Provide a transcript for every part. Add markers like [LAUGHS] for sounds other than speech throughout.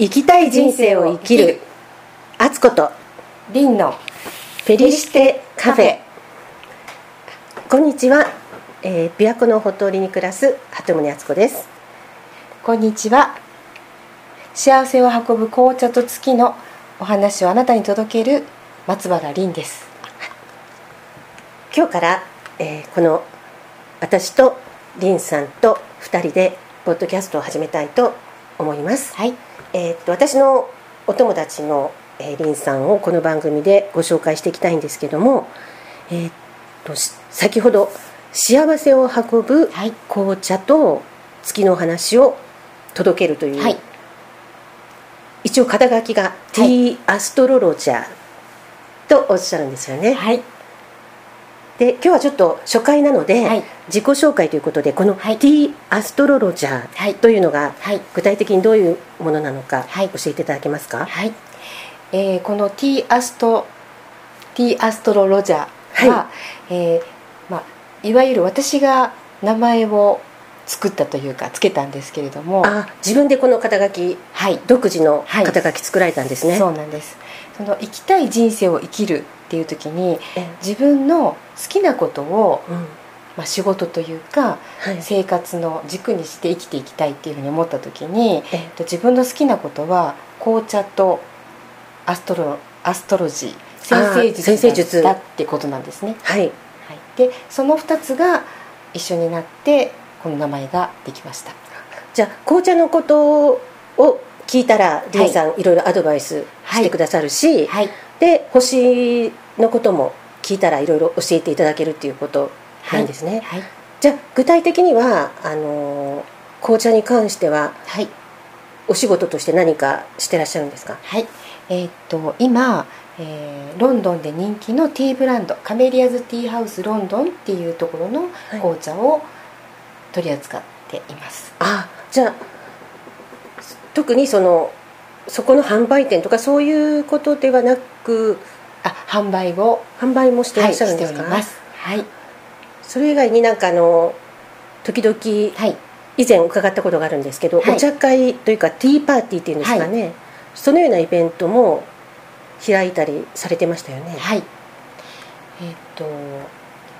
生きたい人生を生きる。あつことリンのフェリシテカフェ。こんにちは、えー、琵琶湖のほとりに暮らす鳩宗敦子です。こんにちは。幸せを運ぶ紅茶と月のお話をあなたに届ける松原凛です。今日から、えー、この私と凛さんと2人でポッドキャストを始めたいと思います。はいえー、っと私のお友達の、えー、リンさんをこの番組でご紹介していきたいんですけども、えー、っと先ほど幸せを運ぶ紅茶と月の話を届けるという、はい、一応肩書きが「ティーアストロロジャー」とおっしゃるんですよね。はいで今日はちょっと初回なので、はい、自己紹介ということでこの「ティーアストロロジャー」というのが、具体的にどういうものなのか、教えていただけますか、はい。えー、この「ティーアストティーアストロロジャーは」はい。えーまあ、いわゆる私が名前を作ったというかつけたんですけれども。あ自分でこの肩書き、はい、独自の肩書き作られたんですね、そうなんですその生きたい人生を生きるっていう時に自分の好きなことを、うん、まあ、仕事というか、はい、生活の軸にして生きていきたいっていうふうに思った時に自分の好きなことは紅茶とアストロアストロジー先生術だってことなんですね。はい、はい、でその2つが一緒になってこの名前ができました。じゃあ紅茶のことを聞いたらリンさん、はい、いろいろアドバイスしてくださるし、はい、で星のことも聞いたらいろいろ教えていただけるっていうことなんですね、はい、じゃあ具体的にはあの紅茶に関しては、はい、お仕事として何かしてらっしゃるんですか？はい。えー、っと今えー、ロンドンで人気のティーブランドカメリアズティーハウスロンドンっていうところの紅茶を取り扱っています、はい、あじゃあ特にそのそこの販売店とかそういうことではなくあ販売を販売もしていらっしゃるんですか、はい、はい、それ以外になんかあの時々、はい、以前伺ったことがあるんですけど、はい、お茶会というかティーパーティーっていうんですかね、はい、そのようなイベントも開いたりされてましたよね。はい。えっ、と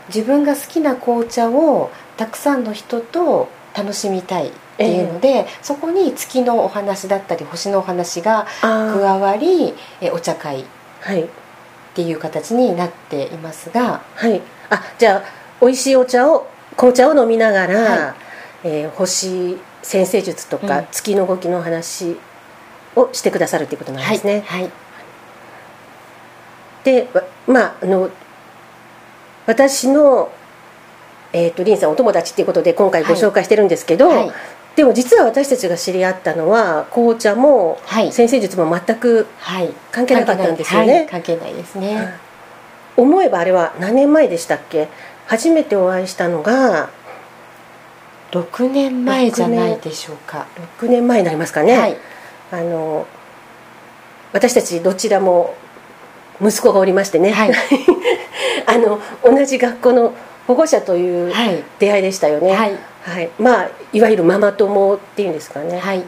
自分が好きな紅茶をたくさんの人と楽しみたいっていうので、えー、そこに月のお話だったり星のお話が加わりえお茶会っていう形になっていますが。はい。あじゃあ美味しいお茶を紅茶を飲みながら、はい、えー、星先生術とか月の動きの話をしてくださるということなんですね。はい、はい、でまああの私のえーと、リンさんお友達っていうことで今回ご紹介してるんですけど、はい。はい、でも実は私たちが知り合ったのは紅茶も先生術も全く関係なかったんですよね、関係ないですね、思えばあれは何年前でしたっけ？初めてお会いしたのが6年前じゃないでしょうか。6, 6年前になりますかね、はい、あの私たちどちらも息子がおりましてね、はい、[LAUGHS] あの同じ学校の保護者という出会いでしたよね、はい、はい、まあいわゆるママ友っていうんですかね、はい、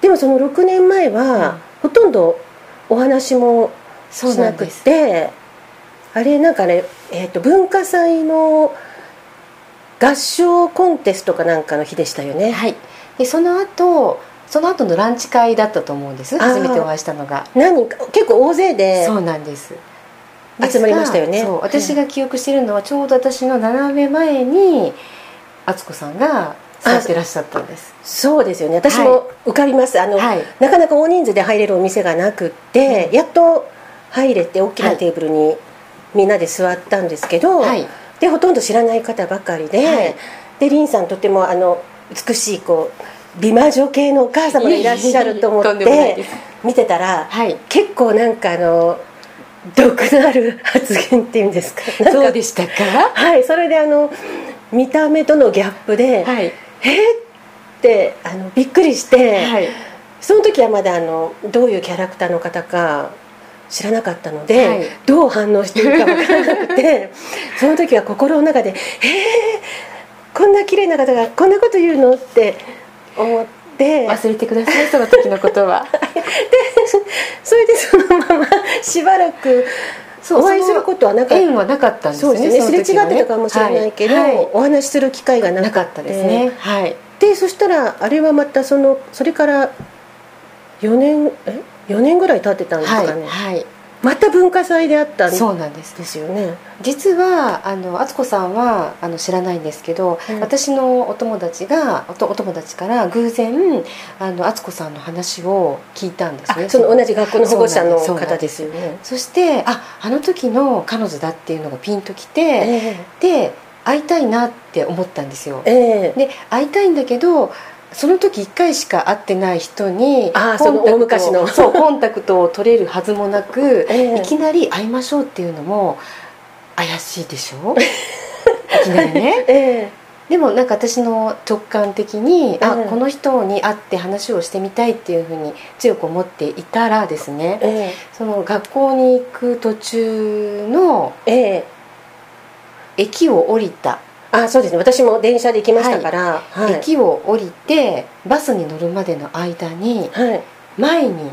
でもその6年前は、ほとんどお話もしなくてあれなんかね、えーと、文化祭の合唱コンテストかなんかの日でしたよね。はい。でその後その後のランチ会だったと思うんです。初めてお会いしたのが。何か結構大勢で。そうなんです集まりましたよね。私が記憶しているのはちょうど私の斜め前に敦子さんが座ってらっしゃったんです。そうですよね。私も浮かびます、はい、あの、はい、なかなか大人数で入れるお店がなくって、うん、やっと入れて大きなテーブルにみんなで座ったんですけど、はい、でほとんど知らない方ばかりで、はい、で凛さんとてもあの美しいこう美魔女系のお母様がいらっしゃると思って見てたら、結構なんかあの毒のある発言っていうんですか？[LAUGHS] そうでしたか？はいそれであの見た目とのギャップで、はい、えってあのびっくりして、はい、その時はまだあのどういうキャラクターの方か知らなかったので、はい、どう反応していいか分からなくて [LAUGHS] その時は心の中で「えー、こんな綺麗な方がこんなこと言うの?」って思って。忘れてくださいその時のことは [LAUGHS] それでそのまましばらくお会いすることはなかった。縁はなかったんですねすね。すれ違ってたかもしれないけど、はい。はい、お話しする機会がなかった。ですね。はい。でそしたらあれはまたそのそれから4年え？4年ぐらい経ってたんですかね。はい、はいまた文化祭であったそうなんですですよね。実はあの敦子さんはあの知らないんですけど、うん、私のお友達がおお友達から偶然あの敦子さんの話を聞いたんですね。その同じ学校の保護者の方ですよね。そしてああの時の彼女だっていうのがピンときて、えー、で会いたいなって思ったんですよ、えー、で会いたいんだけどその時1回しか会ってない人にあその大昔の。そうコンタクトを取れるはずもなく、[LAUGHS] えー、いきなり会いましょうっていうのも怪しいでしょ？[LAUGHS] いきなりね、えー、でもなんか私の直感的に、あこの人に会って話をしてみたいっていうふうに強く思っていたらですね、えー、その学校に行く途中の、駅を降りたあそうですね。私も電車で行きましたから、はい、駅を降りてバスに乗るまでの間に、前に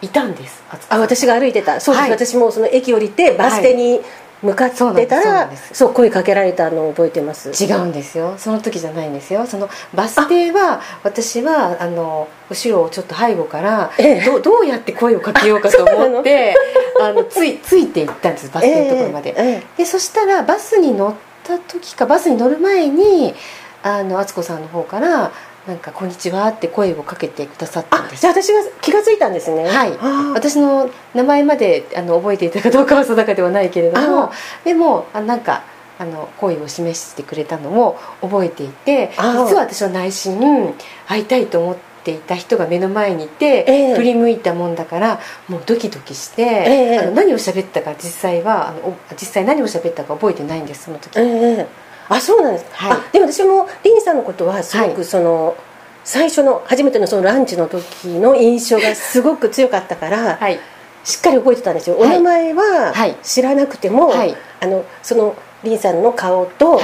いたんです。あ私が歩いてた。そうです、はい、私もその駅降りてバス停に向かってたら、そう声かけられたのを覚えてます。違うんですよ。その時じゃないんですよ。そのバス停は私はあの後ろをちょっと背後から、ええ、どどうやって声をかけようかと思ってあのついついていったんですバス停のところまで、え、でそしたらバスに乗ってった時かバスに乗る前にあの敦子さんの方からなんか「こんにちは」って声をかけてくださったんです。じゃあ私が気が付いたんですね。はい。私の名前まであの覚えていたかどうかは定かではないけれどもでもあなんかあの好意を示してくれたのを覚えていて実は私は内心会いたいと思ってていた人が目の前にいて、えー、振り向いたもんだからもうドキドキして、えー、あの何を喋ったか実際はあの実際何を喋ったか覚えてないんですその時、えー、あそうなんです、はい、あでも私もリンさんのことはすごくその、はい、最初の初めてのそのランチの時の印象がすごく強かったから、はい、しっかり覚えてたんですよ、お名前は知らなくても、あのそのリンさんの顔と、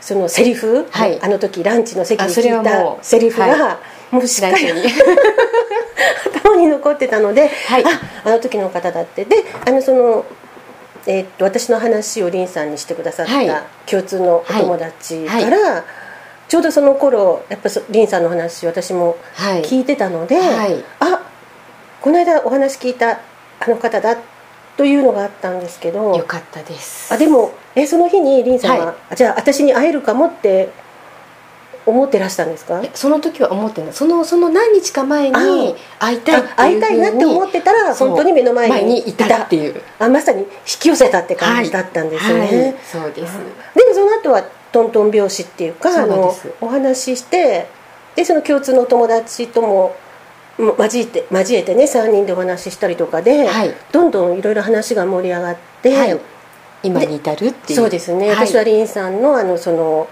そのセリフ、あの時ランチの席に聞いたセリフが、もうしっかり。[LAUGHS] 頭に残ってたので、はい、ああの時の方だって。であのその、えー、っと私の話を凛さんにしてくださった共通のお友達から、はい、ちょうどその頃やっぱ凛さんの話私も聞いてたので、はい、あこの間お話聞いたあの方だというのがあったんですけどよかったです。あでもえその日に凛さんは、じゃあ私に会えるかもって思ってらしたんですか？その時は思ってない。そのその何日か前に会いたい会いたいなって思ってたら本当に目の前にいたっていう。あまさに引き寄せたって感じだったんですよね、はい。はい、そうです、でもその後はトントン拍子っていうかあのお話ししてでその共通のお友達とも交えて交えてね3人でお話ししたりとかで、はい、どんどんいろいろ話が盛り上がって、今に至るっていう。そうですね、私はリンさんのあのその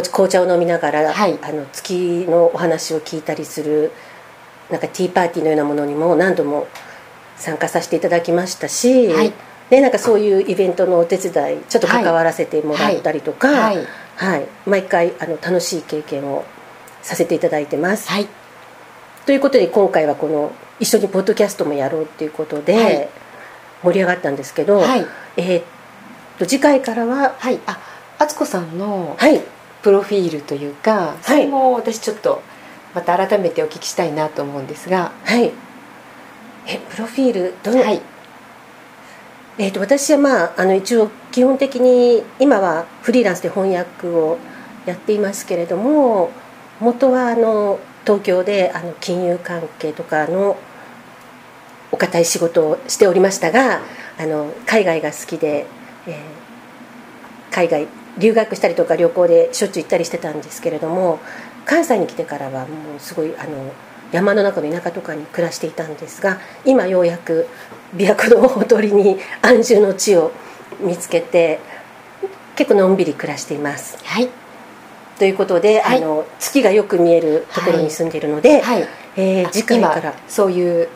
紅茶を飲みながら、はい、あの月のお話を聞いたりするなんかティーパーティーのようなものにも何度も参加させていただきましたし、はい、でなんかそういうイベントのお手伝いちょっと関わらせてもらったりとか、はい、はい、毎回あの楽しい経験をさせていただいてます。ということで今回はこの一緒にポッドキャストもやろうっていうことで盛り上がったんですけど、えー、っと次回からは、はい、あ敦子さんの、はい、プロフィールというかそれも私ちょっとまた改めてお聞きしたいなと思うんですが。はい。えプロフィールどの、はい。えーと、私はまああの一応基本的に今はフリーランスで翻訳をやっていますけれども元はあの東京であの金融関係とかのお堅い仕事をしておりましたがあの海外が好きで、えー、海外留学したりとか旅行でしょっちゅう行ったりしてたんですけれども関西に来てからはもうすごいあの山の中の田舎とかに暮らしていたんですが今ようやく琵琶湖のほとりに安住の地を見つけて結構のんびり暮らしています。はい。ということで、はい、あの月がよく見えるところに住んでいるので、はい、えー、次回から。そういう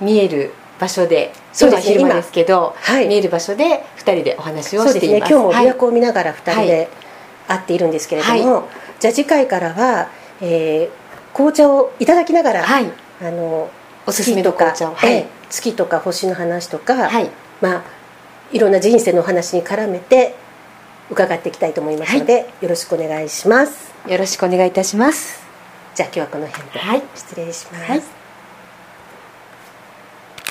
見える場所でそうですね今ですけど、はい、見える場所で2人でお話をしています。ね今日も琵琶湖を見ながら2人で会っているんですけれども、はい、じゃあ次回からは、えー、紅茶をいただきながら、はい、あのおすすめの紅茶を、はい、月とか星の話とか、はい、まあいろんな人生のお話に絡めて伺っていきたいと思いますので、はい、よろしくお願いします。よろしくお願いいたします。じゃあ今日はこの辺で、はい、失礼します、